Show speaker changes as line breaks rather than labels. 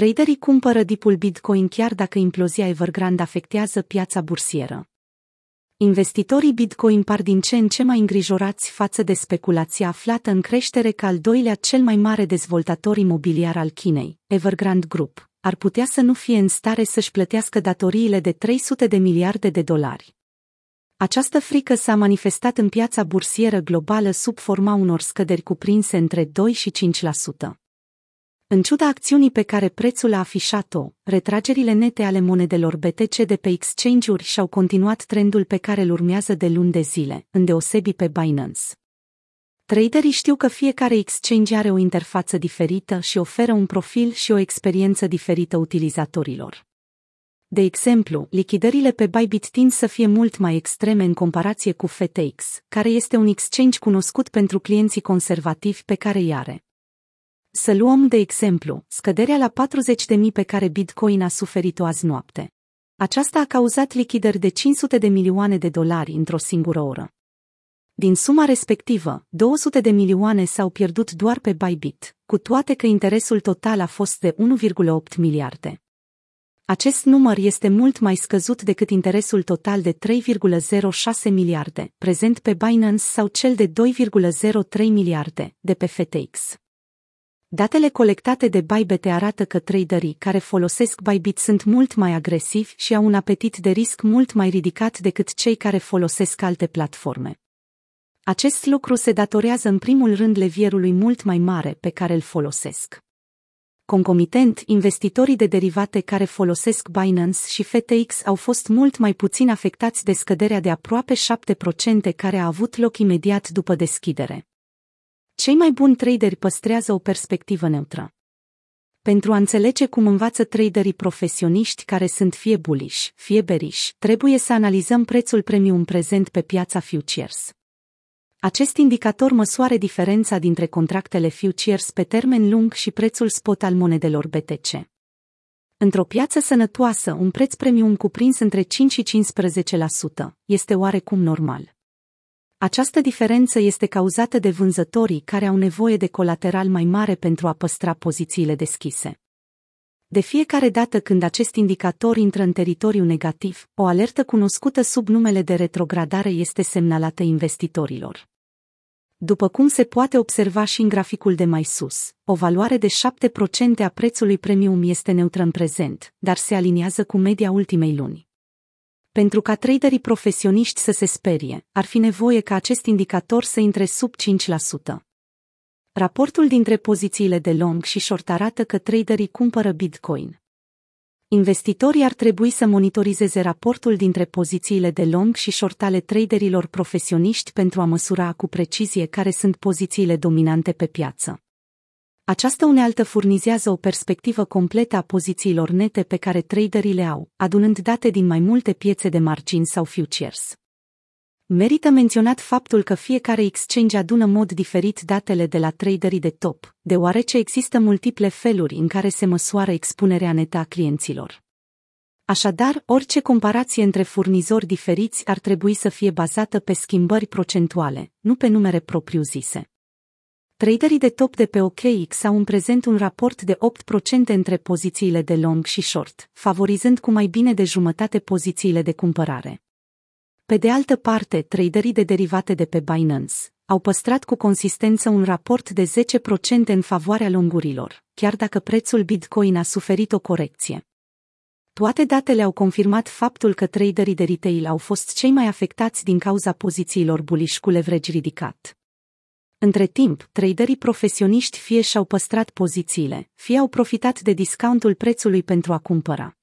Traderii cumpără dipul Bitcoin chiar dacă implozia Evergrande afectează piața bursieră. Investitorii Bitcoin par din ce în ce mai îngrijorați față de speculația aflată în creștere că al doilea cel mai mare dezvoltator imobiliar al Chinei, Evergrande Group, ar putea să nu fie în stare să-și plătească datoriile de 300 de miliarde de dolari. Această frică s-a manifestat în piața bursieră globală sub forma unor scăderi cuprinse între 2 și 5%. În ciuda acțiunii pe care prețul a afișat-o, retragerile nete ale monedelor BTC de pe exchange-uri și-au continuat trendul pe care îl urmează de luni de zile, îndeosebi pe Binance. Traderii știu că fiecare exchange are o interfață diferită și oferă un profil și o experiență diferită utilizatorilor. De exemplu, lichidările pe Bybit tind să fie mult mai extreme în comparație cu FTX, care este un exchange cunoscut pentru clienții conservativi pe care îi are. Să luăm de exemplu scăderea la 40.000 pe care Bitcoin a suferit-o azi noapte. Aceasta a cauzat lichidări de 500 de milioane de dolari într-o singură oră. Din suma respectivă, 200 de milioane s-au pierdut doar pe Bybit, cu toate că interesul total a fost de 1,8 miliarde. Acest număr este mult mai scăzut decât interesul total de 3,06 miliarde, prezent pe Binance sau cel de 2,03 miliarde, de pe FTX. Datele colectate de Bybit arată că traderii care folosesc Bybit sunt mult mai agresivi și au un apetit de risc mult mai ridicat decât cei care folosesc alte platforme. Acest lucru se datorează în primul rând levierului mult mai mare pe care îl folosesc. Concomitent, investitorii de derivate care folosesc Binance și FTX au fost mult mai puțin afectați de scăderea de aproape 7% care a avut loc imediat după deschidere. Cei mai buni traderi păstrează o perspectivă neutră. Pentru a înțelege cum învață traderii profesioniști care sunt fie bullish, fie bearish, trebuie să analizăm prețul premium prezent pe piața futures. Acest indicator măsoară diferența dintre contractele futures pe termen lung și prețul spot al monedelor BTC. Într-o piață sănătoasă, un preț premium cuprins între 5 și 15% este oarecum normal. Această diferență este cauzată de vânzătorii care au nevoie de colateral mai mare pentru a păstra pozițiile deschise. De fiecare dată când acest indicator intră în teritoriu negativ, o alertă cunoscută sub numele de retrogradare este semnalată investitorilor. După cum se poate observa și în graficul de mai sus, o valoare de 7% a prețului premium este neutră în prezent, dar se aliniază cu media ultimei luni. Pentru ca traderii profesioniști să se sperie, ar fi nevoie ca acest indicator să intre sub 5%. Raportul dintre pozițiile de long și short arată că traderii cumpără Bitcoin. Investitorii ar trebui să monitorizeze raportul dintre pozițiile de long și short ale traderilor profesioniști pentru a măsura cu precizie care sunt pozițiile dominante pe piață. Această unealtă furnizează o perspectivă completă a pozițiilor nete pe care traderii le au, adunând date din mai multe piețe de margini sau futures. Merită menționat faptul că fiecare exchange adună mod diferit datele de la traderii de top, deoarece există multiple feluri în care se măsoară expunerea netă a clienților. Așadar, orice comparație între furnizori diferiți ar trebui să fie bazată pe schimbări procentuale, nu pe numere propriu-zise. Traderii de top de pe OKX au în prezent un raport de 8% între pozițiile de long și short, favorizând cu mai bine de jumătate pozițiile de cumpărare. Pe de altă parte, traderii de derivate de pe Binance au păstrat cu consistență un raport de 10% în favoarea longurilor, chiar dacă prețul Bitcoin a suferit o corecție. Toate datele au confirmat faptul că traderii de retail au fost cei mai afectați din cauza pozițiilor bullish cu leverage ridicat. Între timp, traderii profesioniști fie și-au păstrat pozițiile, fie au profitat de discountul prețului pentru a cumpăra.